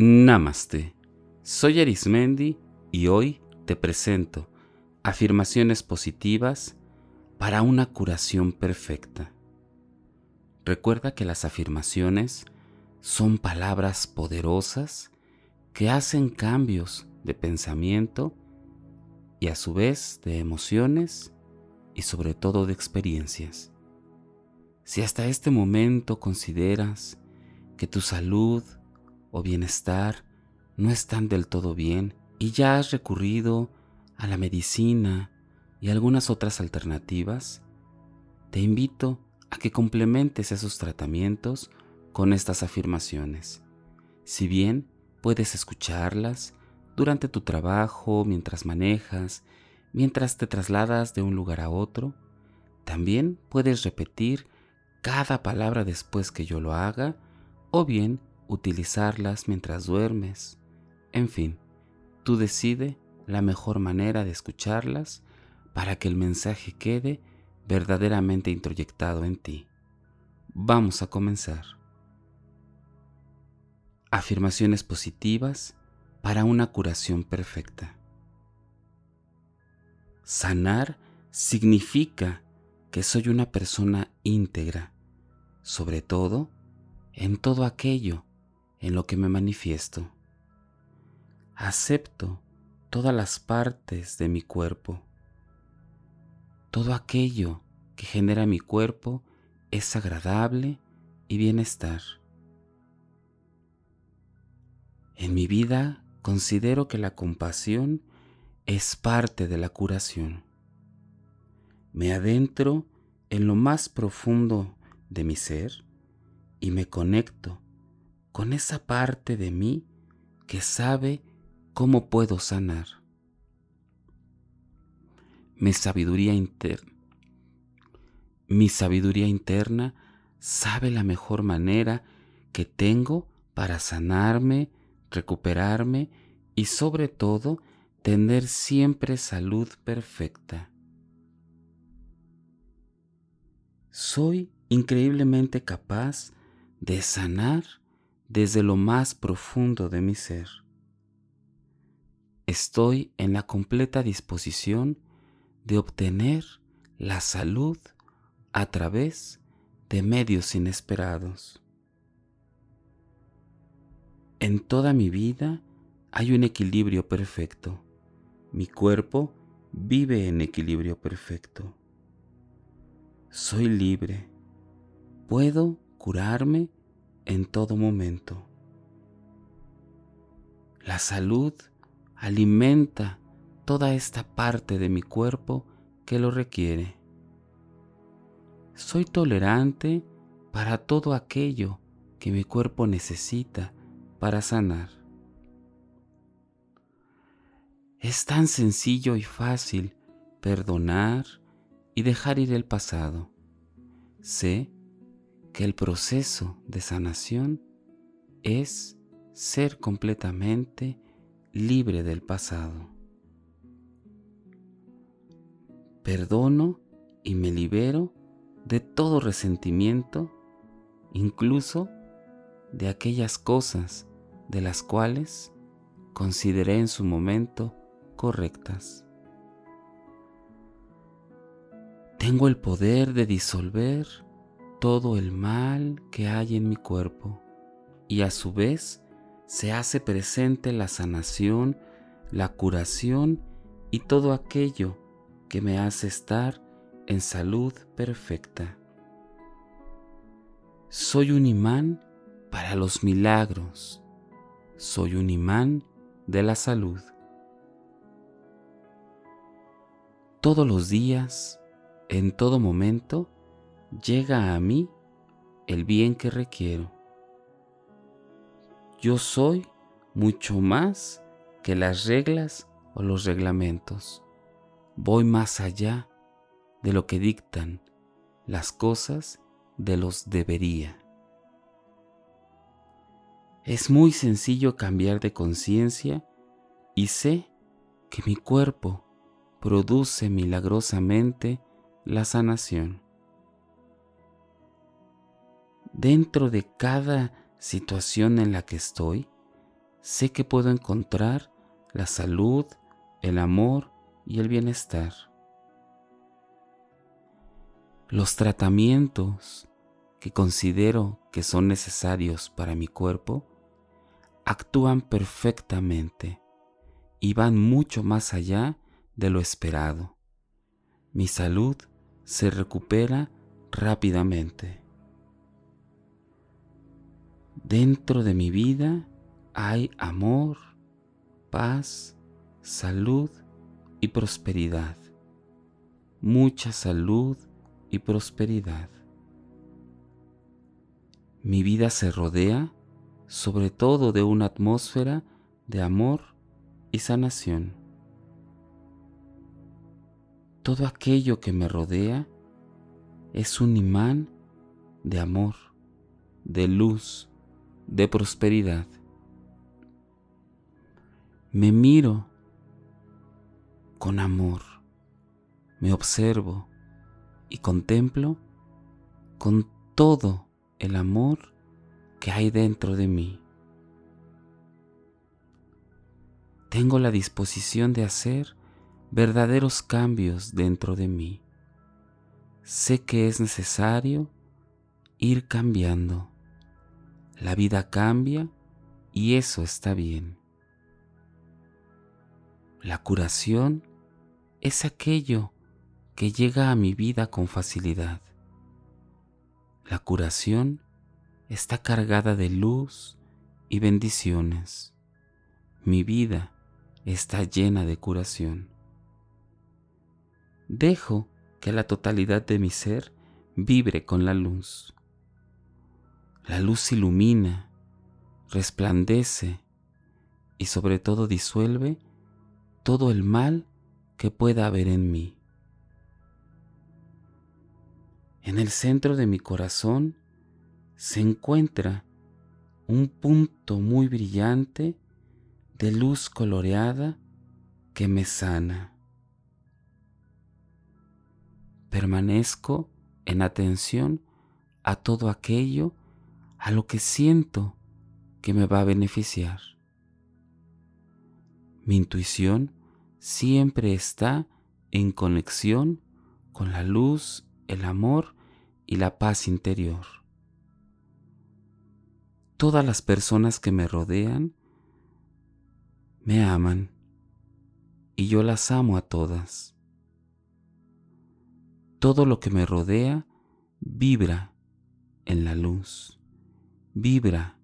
Namaste. Soy Arismendi y hoy te presento afirmaciones positivas para una curación perfecta. Recuerda que las afirmaciones son palabras poderosas que hacen cambios de pensamiento y a su vez de emociones y sobre todo de experiencias. Si hasta este momento consideras que tu salud o bienestar no están del todo bien y ya has recurrido a la medicina y algunas otras alternativas, te invito a que complementes esos tratamientos con estas afirmaciones. Si bien puedes escucharlas durante tu trabajo, mientras manejas, mientras te trasladas de un lugar a otro, también puedes repetir cada palabra después que yo lo haga o bien utilizarlas mientras duermes. En fin, tú decide la mejor manera de escucharlas para que el mensaje quede verdaderamente introyectado en ti. Vamos a comenzar. Afirmaciones positivas para una curación perfecta. Sanar significa que soy una persona íntegra, sobre todo en todo aquello en lo que me manifiesto. Acepto todas las partes de mi cuerpo. Todo aquello que genera mi cuerpo es agradable y bienestar. En mi vida considero que la compasión es parte de la curación. Me adentro en lo más profundo de mi ser y me conecto con esa parte de mí que sabe cómo puedo sanar. Mi sabiduría interna. Mi sabiduría interna sabe la mejor manera que tengo para sanarme, recuperarme y sobre todo tener siempre salud perfecta. Soy increíblemente capaz de sanar desde lo más profundo de mi ser. Estoy en la completa disposición de obtener la salud a través de medios inesperados. En toda mi vida hay un equilibrio perfecto. Mi cuerpo vive en equilibrio perfecto. Soy libre. Puedo curarme en todo momento. La salud alimenta toda esta parte de mi cuerpo que lo requiere. Soy tolerante para todo aquello que mi cuerpo necesita para sanar. Es tan sencillo y fácil perdonar y dejar ir el pasado. Sé que el proceso de sanación es ser completamente libre del pasado. Perdono y me libero de todo resentimiento, incluso de aquellas cosas de las cuales consideré en su momento correctas. Tengo el poder de disolver todo el mal que hay en mi cuerpo y a su vez se hace presente la sanación, la curación y todo aquello que me hace estar en salud perfecta. Soy un imán para los milagros. Soy un imán de la salud. Todos los días, en todo momento, llega a mí el bien que requiero. Yo soy mucho más que las reglas o los reglamentos. Voy más allá de lo que dictan las cosas de los debería. Es muy sencillo cambiar de conciencia y sé que mi cuerpo produce milagrosamente la sanación dentro de cada situación en la que estoy, sé que puedo encontrar la salud, el amor y el bienestar. Los tratamientos que considero que son necesarios para mi cuerpo actúan perfectamente y van mucho más allá de lo esperado. Mi salud se recupera rápidamente. Dentro de mi vida hay amor, paz, salud y prosperidad. Mucha salud y prosperidad. Mi vida se rodea sobre todo de una atmósfera de amor y sanación. Todo aquello que me rodea es un imán de amor, de luz, de prosperidad. Me miro con amor, me observo y contemplo con todo el amor que hay dentro de mí. Tengo la disposición de hacer verdaderos cambios dentro de mí. Sé que es necesario ir cambiando. La vida cambia y eso está bien. La curación es aquello que llega a mi vida con facilidad. La curación está cargada de luz y bendiciones. Mi vida está llena de curación. Dejo que la totalidad de mi ser vibre con la luz. La luz ilumina, resplandece y sobre todo disuelve todo el mal que pueda haber en mí. En el centro de mi corazón se encuentra un punto muy brillante de luz coloreada que me sana. Permanezco en atención a todo aquello a lo que siento que me va a beneficiar. Mi intuición siempre está en conexión con la luz, el amor y la paz interior todas las personas que me rodean me aman y yo las amo a todas. Todo lo que me rodea vibra en la luz, vibra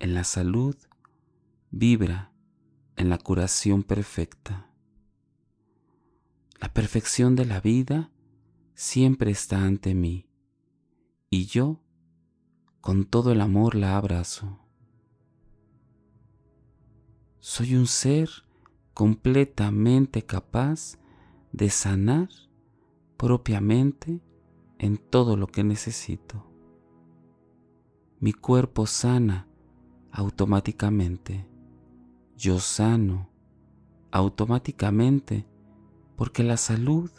en la salud, vibra en la curación perfecta. La perfección de la vida siempre está ante mí y yo con todo el amor la abrazo. Soy un ser completamente capaz de sanar propiamente en todo lo que necesito. Mi cuerpo sana automáticamente. Yo sano automáticamente porque la salud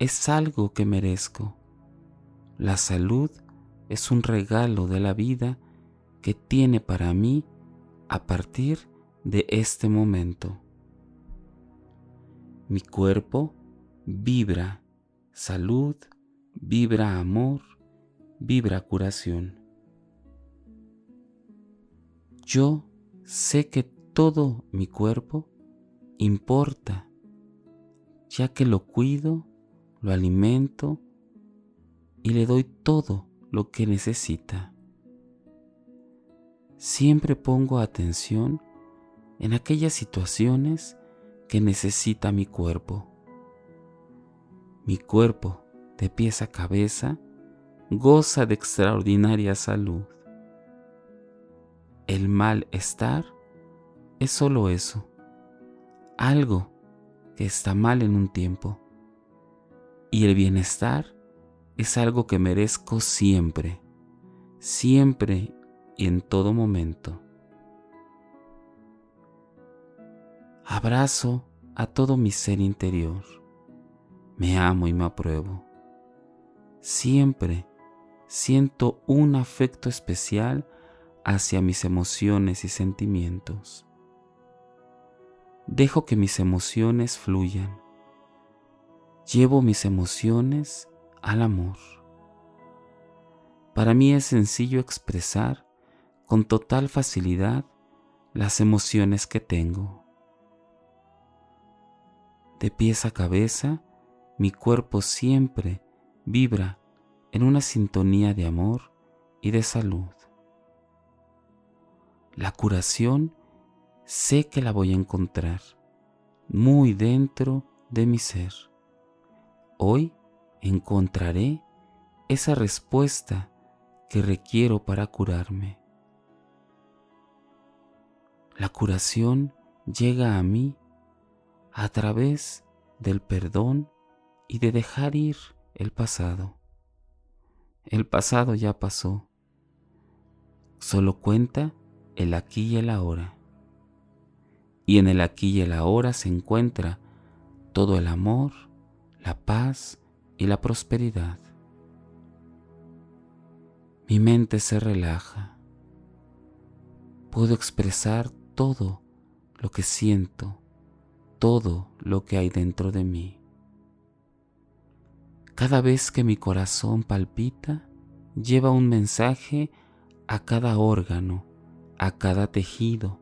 es algo que merezco. La salud es un regalo de la vida que tiene para mí a partir de este momento. Mi cuerpo vibra salud, vibra amor, vibra curación. Yo sé que todo mi cuerpo importa, ya que lo cuido, lo alimento y le doy todo lo que necesita. Siempre pongo atención en aquellas situaciones que necesita mi cuerpo. Mi cuerpo, de pies a cabeza, goza de extraordinaria salud. El malestar es solo eso, algo que está mal en un tiempo. Y el bienestar es algo que merezco siempre, siempre y en todo momento. Abrazo a todo mi ser interior. Me amo y me apruebo. Siempre siento un afecto especial hacia mis emociones y sentimientos. dejo que mis emociones fluyan. Llevo mis emociones al amor. Para mí es sencillo expresar con total facilidad las emociones que tengo. De pies a cabeza, mi cuerpo siempre vibra en una sintonía de amor y de salud. La curación sé que la voy a encontrar muy dentro de mi ser. Hoy encontraré esa respuesta que requiero para curarme. La curación llega a mí a través del perdón y de dejar ir el pasado. El pasado ya pasó. Solo cuenta el aquí y el ahora. Y en el aquí y el ahora se encuentra todo el amor, la paz y la prosperidad. Mi mente se relaja. Puedo expresar todo lo que siento, todo lo que hay dentro de mí. Cada vez que mi corazón palpita, lleva un mensaje a cada órgano, a cada tejido,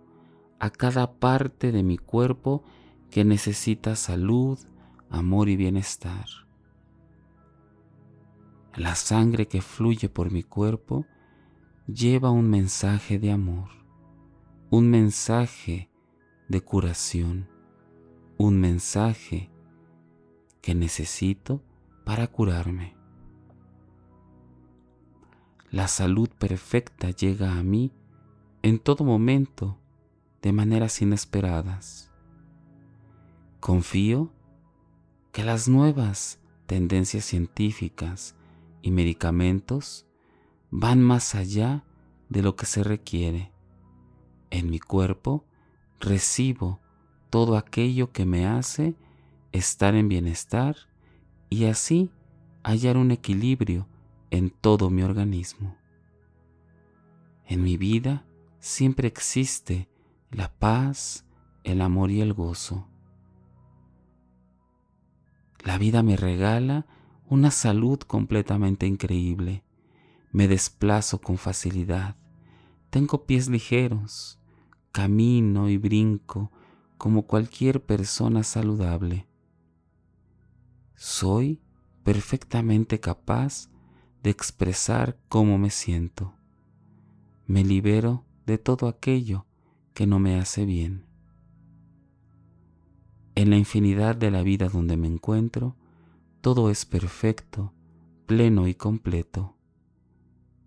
a cada parte de mi cuerpo que necesita salud, amor y bienestar. La sangre que fluye por mi cuerpo lleva un mensaje de amor, un mensaje de curación, un mensaje que necesito para curarme. La salud perfecta llega a mí en todo momento de maneras inesperadas. Confío que las nuevas tendencias científicas y medicamentos van más allá de lo que se requiere. En mi cuerpo recibo todo aquello que me hace estar en bienestar y así hallar un equilibrio en todo mi organismo. En mi vida siempre existe la paz, el amor y el gozo. La vida me regala una salud completamente increíble. Me desplazo con facilidad. Tengo pies ligeros. Camino y brinco como cualquier persona saludable. Soy perfectamente capaz de expresar cómo me siento. Me libero de todo aquello que no me hace bien. En la infinidad de la vida donde me encuentro, todo es perfecto, pleno y completo.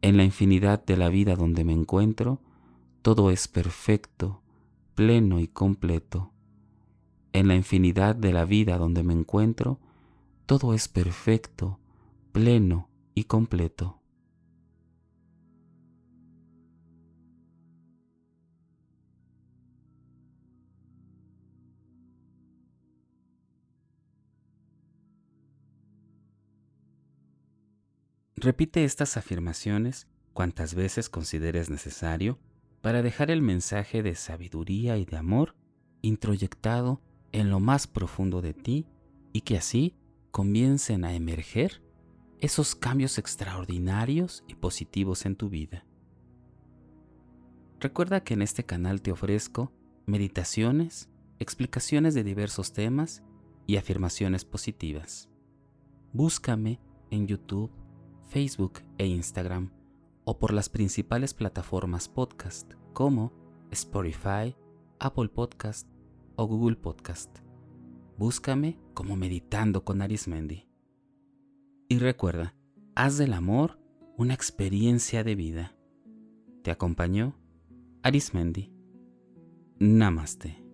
En la infinidad de la vida donde me encuentro, todo es perfecto, pleno y completo. En la infinidad de la vida donde me encuentro, todo es perfecto, pleno y completo. Repite estas afirmaciones cuantas veces consideres necesario para dejar el mensaje de sabiduría y de amor introyectado en lo más profundo de ti y que así comiencen a emerger esos cambios extraordinarios y positivos en tu vida. Recuerda que en este canal te ofrezco meditaciones, explicaciones de diversos temas y afirmaciones positivas. Búscame en YouTube Facebook e Instagram o por las principales plataformas podcast como Spotify, Apple Podcast o Google Podcast. Búscame como Meditando con Arismendi. Y recuerda, haz del amor una experiencia de vida. Te acompañó Arismendi. Namaste.